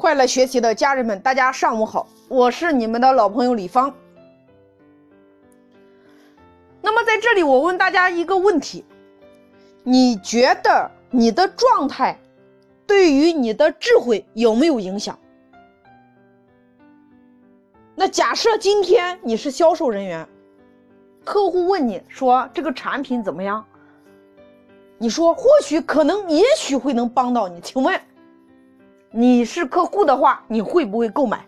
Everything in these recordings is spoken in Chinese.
快乐学习的家人们，大家上午好，我是你们的老朋友李芳。那么在这里，我问大家一个问题：你觉得你的状态对于你的智慧有没有影响？那假设今天你是销售人员，客户问你说这个产品怎么样？你说或许、可能、也许会能帮到你，请问你是客户的话，你会不会购买？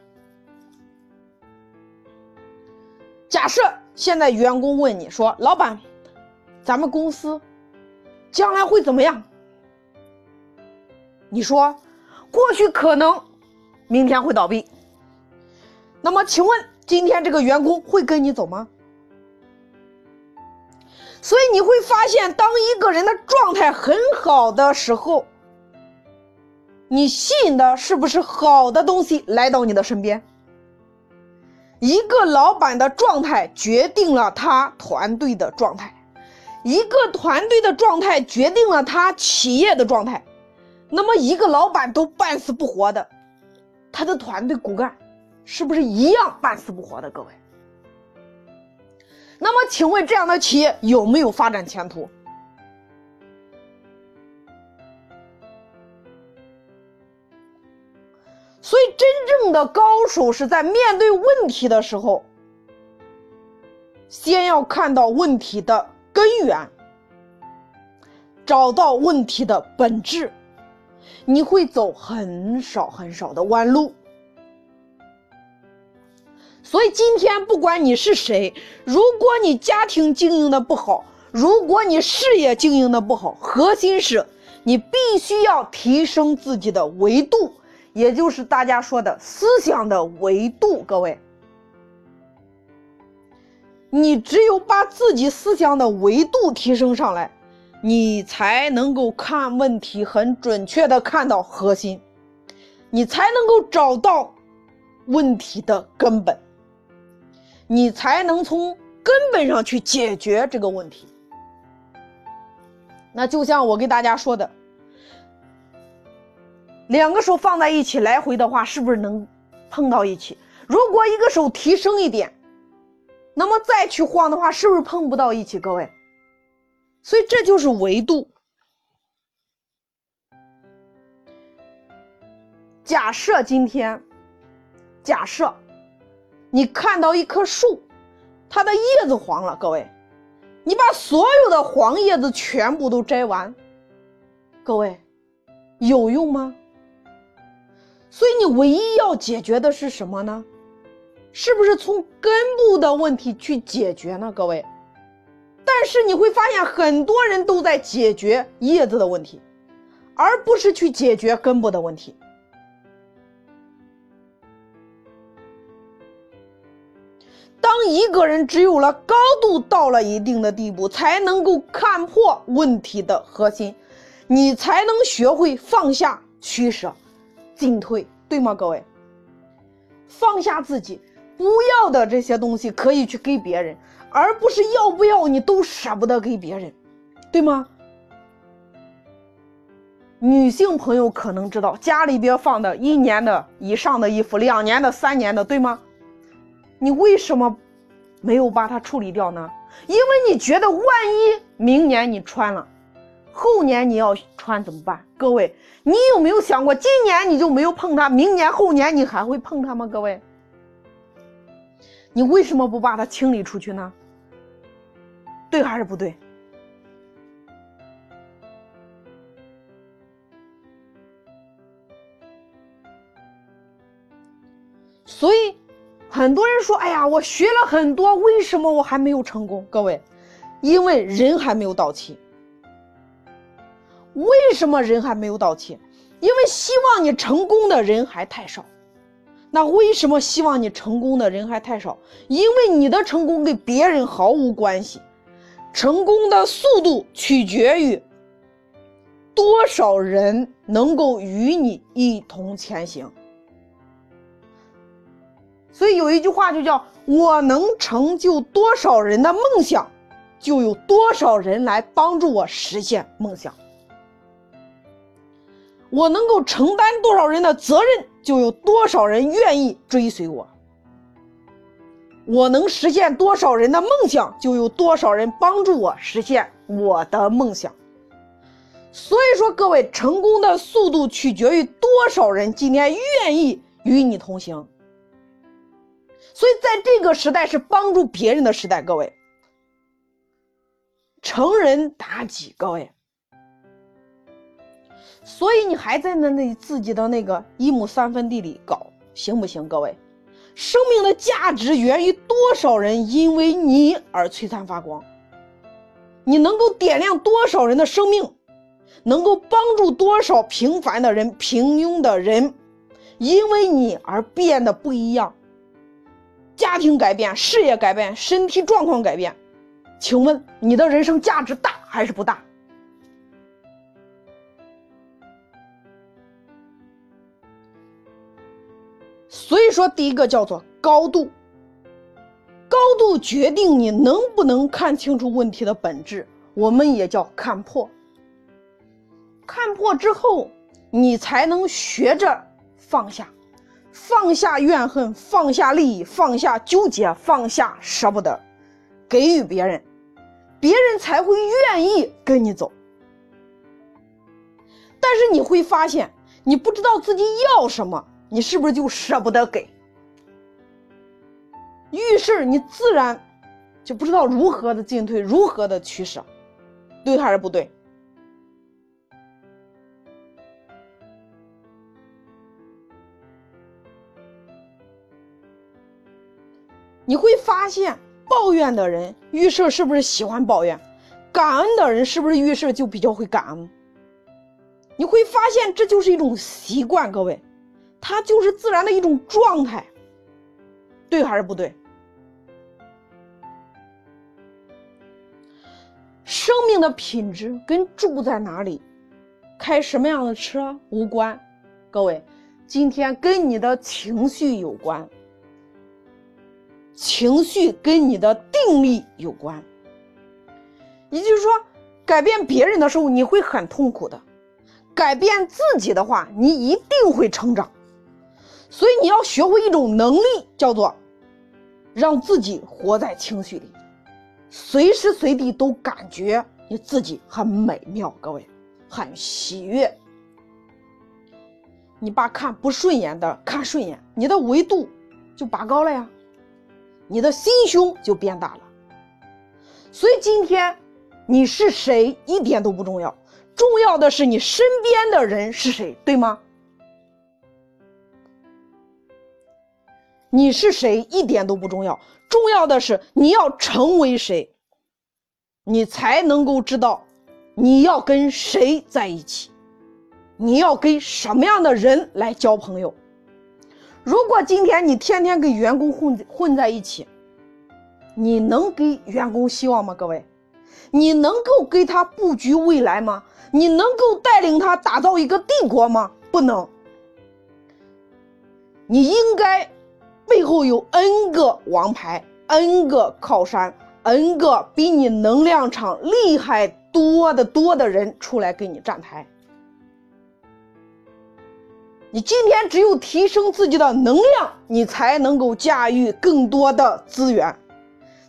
假设现在员工问你说：“老板，咱们公司将来会怎么样？”你说过去、可能明天会倒闭。那么，请问今天这个员工会跟你走吗？所以你会发现，当一个人的状态很好的时候，你吸引的是不是好的东西来到你的身边？一个老板的状态决定了他团队的状态，一个团队的状态决定了他企业的状态。那么，一个老板都半死不活的，他的团队骨干。是不是一样半死不活的？各位，那么请问这样的企业有没有发展前途？所以，真正的高手是在面对问题的时候，先要看到问题的根源，找到问题的本质，你会走很少很少的弯路。所以今天不管你是谁，如果你家庭经营的不好，如果你事业经营的不好，核心是你必须要提升自己的维度，也就是大家说的思想的维度。各位，你只有把自己思想的维度提升上来，你才能够看问题很准确的看到核心，你才能够找到问题的根本。你才能从根本上去解决这个问题。那就像我给大家说的，两个手放在一起来回的话，是不是能碰到一起？如果一个手提升一点，那么再去晃的话，是不是碰不到一起？各位，所以这就是维度。假设今天，假设。你看到一棵树，它的叶子黄了，各位，你把所有的黄叶子全部都摘完，各位，有用吗？所以你唯一要解决的是什么呢？是不是从根部的问题去解决呢？各位，但是你会发现很多人都在解决叶子的问题，而不是去解决根部的问题。当一个人只有了高度到了一定的地步，才能够看破问题的核心，你才能学会放下、取舍、进退，对吗？各位，放下自己不要的这些东西，可以去给别人，而不是要不要你都舍不得给别人，对吗？女性朋友可能知道，家里边放的一年的以上的衣服，两年的、三年的，对吗？你为什么没有把它处理掉呢？因为你觉得万一明年你穿了，后年你要穿怎么办？各位，你有没有想过，今年你就没有碰它，明年后年你还会碰它吗？各位，你为什么不把它清理出去呢？对还是不对？所以。很多人说：“哎呀，我学了很多，为什么我还没有成功？”各位，因为人还没有到齐。为什么人还没有到齐？因为希望你成功的人还太少。那为什么希望你成功的人还太少？因为你的成功跟别人毫无关系，成功的速度取决于多少人能够与你一同前行。所以有一句话就叫“我能成就多少人的梦想，就有多少人来帮助我实现梦想。我能够承担多少人的责任，就有多少人愿意追随我。我能实现多少人的梦想，就有多少人帮助我实现我的梦想。所以说，各位，成功的速度取决于多少人今天愿意与你同行。所以，在这个时代是帮助别人的时代，各位，成人达己，各位。所以你还在那那自己的那个一亩三分地里搞，行不行，各位？生命的价值源于多少人因为你而璀璨发光，你能够点亮多少人的生命，能够帮助多少平凡的人、平庸的人，因为你而变得不一样。家庭改变，事业改变，身体状况改变，请问你的人生价值大还是不大？所以说，第一个叫做高度。高度决定你能不能看清楚问题的本质，我们也叫看破。看破之后，你才能学着放下，放下怨恨，放下利益，放下纠结，放下舍不得，给予别人，别人才会愿意跟你走。但是你会发现，你不知道自己要什么。你是不是就舍不得给？遇事你自然就不知道如何的进退，如何的取舍，对还是不对？你会发现，抱怨的人遇事是不是喜欢抱怨？感恩的人是不是遇事就比较会感恩？你会发现，这就是一种习惯，各位。它就是自然的一种状态，对还是不对？生命的品质跟住在哪里、开什么样的车无关，各位，今天跟你的情绪有关，情绪跟你的定力有关。也就是说，改变别人的时候你会很痛苦的，改变自己的话，你一定会成长。所以你要学会一种能力，叫做让自己活在情绪里，随时随地都感觉你自己很美妙，各位很喜悦。你把看不顺眼的看顺眼，你的维度就拔高了呀，你的心胸就变大了。所以今天你是谁一点都不重要，重要的是你身边的人是谁，对吗？你是谁一点都不重要，重要的是你要成为谁，你才能够知道你要跟谁在一起，你要跟什么样的人来交朋友。如果今天你天天跟员工混混在一起，你能给员工希望吗？各位，你能够给他布局未来吗？你能够带领他打造一个帝国吗？不能。你应该。背后有 N 个王牌，N 个靠山，N 个比你能量场厉害多的多的人出来给你站台。你今天只有提升自己的能量，你才能够驾驭更多的资源，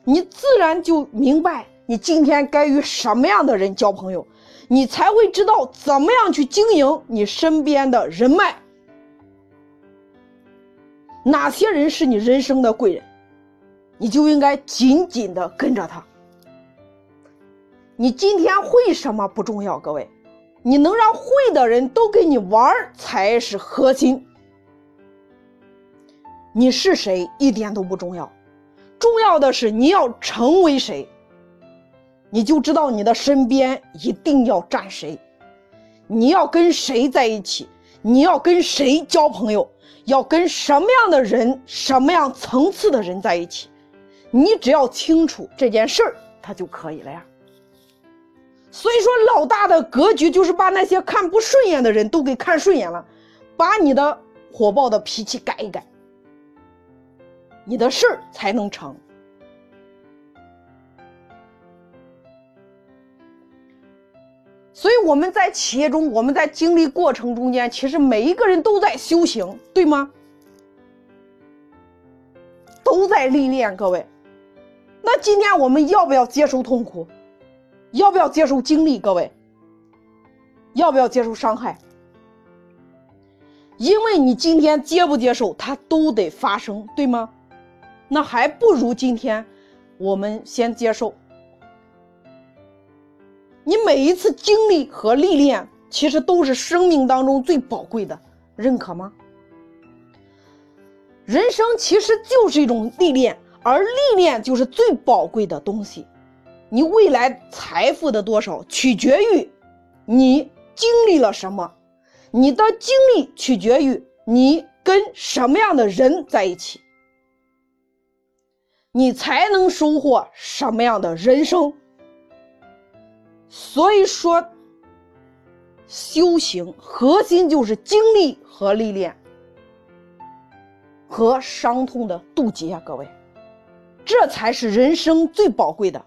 你自然就明白你今天该与什么样的人交朋友，你才会知道怎么样去经营你身边的人脉。哪些人是你人生的贵人，你就应该紧紧的跟着他。你今天会什么不重要，各位，你能让会的人都跟你玩才是核心。你是谁一点都不重要，重要的是你要成为谁，你就知道你的身边一定要站谁，你要跟谁在一起，你要跟谁交朋友。要跟什么样的人、什么样层次的人在一起，你只要清楚这件事儿，他就可以了呀。所以说，老大的格局就是把那些看不顺眼的人都给看顺眼了，把你的火爆的脾气改一改，你的事儿才能成。所以我们在企业中，我们在经历过程中间，其实每一个人都在修行，对吗？都在历练，各位。那今天我们要不要接受痛苦？要不要接受经历？各位，要不要接受伤害？因为你今天接不接受，它都得发生，对吗？那还不如今天我们先接受。你每一次经历和历练，其实都是生命当中最宝贵的，认可吗？人生其实就是一种历练，而历练就是最宝贵的东西。你未来财富的多少，取决于你经历了什么；你的经历取决于你跟什么样的人在一起，你才能收获什么样的人生。所以说，修行核心就是经历和历练，和伤痛的渡劫呀。各位，这才是人生最宝贵的。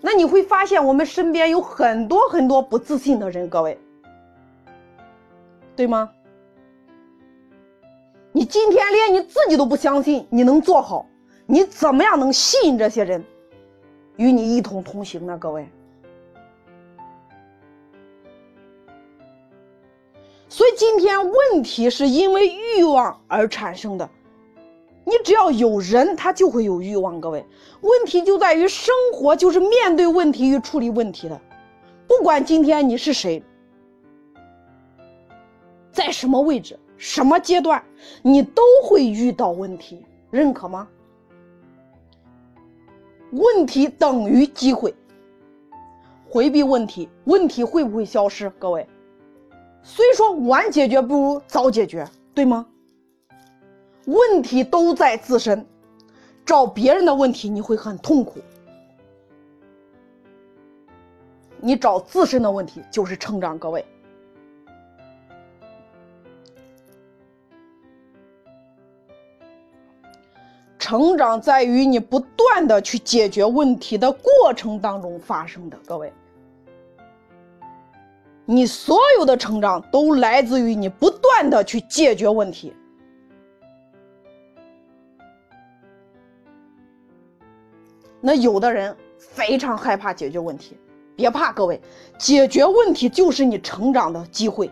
那你会发现，我们身边有很多很多不自信的人，各位，对吗？今天连你自己都不相信你能做好，你怎么样能吸引这些人与你一同同行呢？各位，所以今天问题是因为欲望而产生的。你只要有人，他就会有欲望。各位，问题就在于生活就是面对问题与处理问题的，不管今天你是谁，在什么位置。什么阶段，你都会遇到问题，认可吗？问题等于机会，回避问题，问题会不会消失？各位，所以说晚解决不如早解决，对吗？问题都在自身，找别人的问题你会很痛苦，你找自身的问题就是成长，各位。成长在于你不断的去解决问题的过程当中发生的，各位，你所有的成长都来自于你不断的去解决问题。那有的人非常害怕解决问题，别怕，各位，解决问题就是你成长的机会，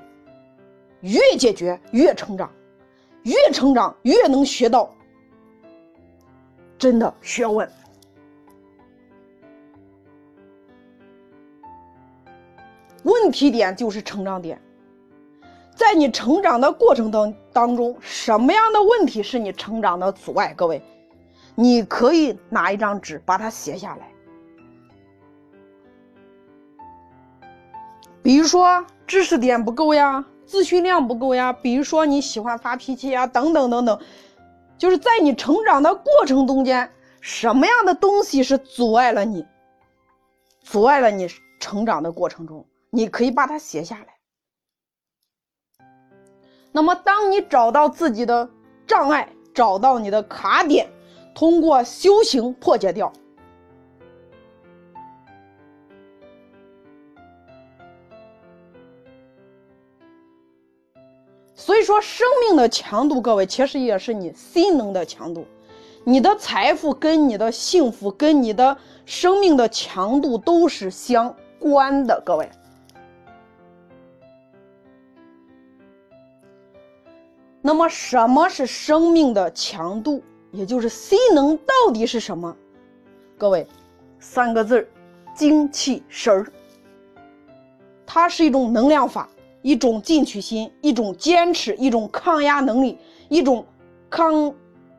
越解决越成长，越成长越能学到。真的学问，问题点就是成长点。在你成长的过程当当中，什么样的问题是你成长的阻碍？各位，你可以拿一张纸把它写下来。比如说知识点不够呀，资讯量不够呀，比如说你喜欢发脾气呀，等等等等。就是在你成长的过程中间，什么样的东西是阻碍了你，阻碍了你成长的过程中，你可以把它写下来。那么，当你找到自己的障碍，找到你的卡点，通过修行破解掉。所以说，生命的强度，各位其实也是你心能的强度。你的财富跟你的幸福，跟你的生命的强度都是相关的，各位。那么，什么是生命的强度？也就是心能到底是什么？各位，三个字：精气神儿。它是一种能量法。一种进取心，一种坚持，一种抗压能力，一种抗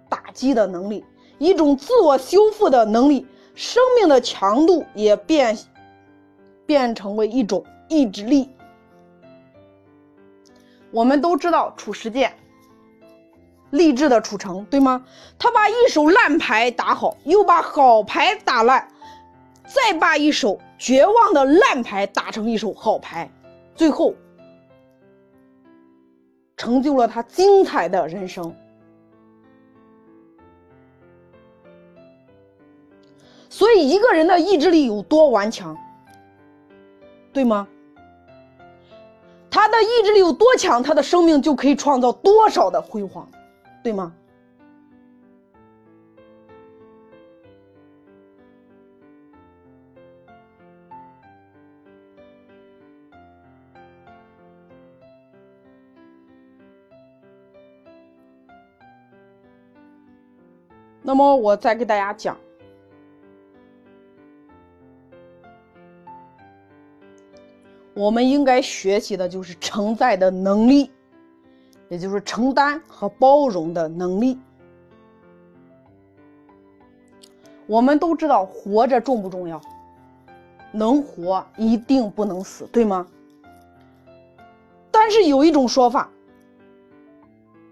打击的能力，一种自我修复的能力。生命的强度也变变成为一种意志力。我们都知道褚时健，励志的褚橙，对吗？他把一手烂牌打好，又把好牌打烂，再把一手绝望的烂牌打成一手好牌，最后。成就了他精彩的人生。所以一个人的意志力有多顽强对吗？他的意志力有多强他的生命就可以创造多少的辉煌对吗？那么我再给大家讲，我们应该学习的就是承载的能力，也就是承担和包容的能力。我们都知道活着重不重要？能活一定不能死，对吗？但是有一种说法，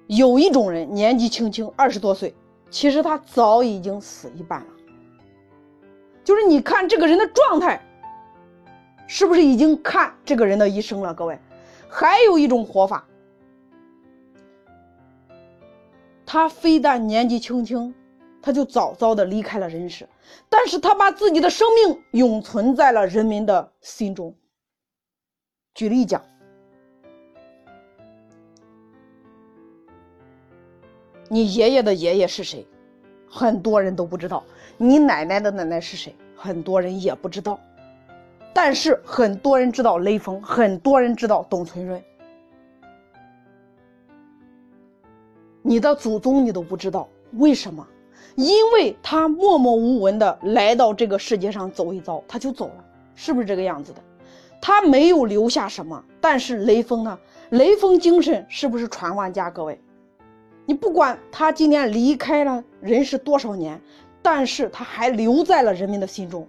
有一种人年纪轻轻二十多岁。其实他早已经死一半了，就是你看这个人的状态，是不是已经看这个人的一生了？各位，还有一种活法，他非但年纪轻轻，他就早早的离开了人世，但是他把自己的生命永存在了人民的心中。举例讲。你爷爷的爷爷是谁？很多人都不知道。你奶奶的奶奶是谁？很多人也不知道。但是很多人知道雷锋，很多人知道董存瑞。你的祖宗你都不知道，为什么？因为他默默无闻的来到这个世界上走一遭，他就走了，是不是这个样子的？他没有留下什么。但是雷锋呢？雷锋精神是不是传万家？各位？你不管他今天离开了人世多少年，但是他还留在了人民的心中。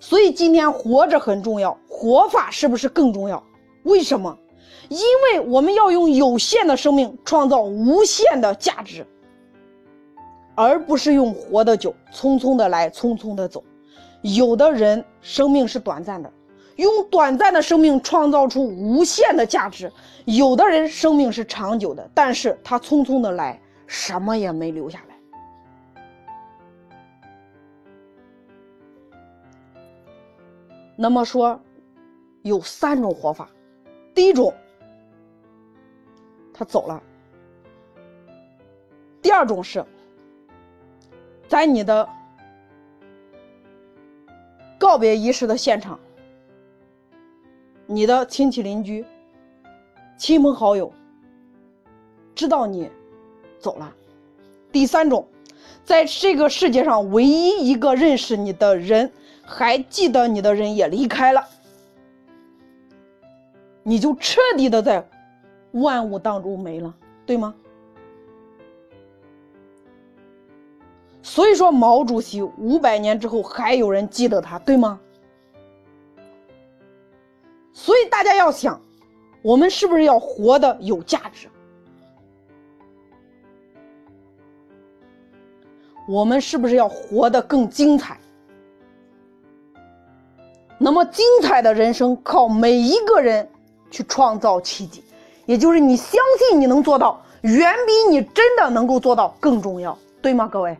所以今天活着很重要，活法是不是更重要？为什么？因为我们要用有限的生命创造无限的价值，而不是用活的久，匆匆的来，匆匆的走。有的人生命是短暂的。用短暂的生命创造出无限的价值。有的人生命是长久的，但是他匆匆的来，什么也没留下来。那么说，有三种活法。第一种，他走了；第二种是，在你的告别仪式的现场。你的亲戚邻居、亲朋好友知道你走了。第三种，在这个世界上唯一一个认识你的人，还记得你的人也离开了，你就彻底的在万物当中没了，对吗？所以说，毛主席五百年之后还有人记得他，对吗？大家要想，我们是不是要活的有价值？我们是不是要活得更精彩？那么精彩的人生靠每一个人去创造奇迹，也就是你相信你能做到，远比你真的能够做到更重要，对吗？各位。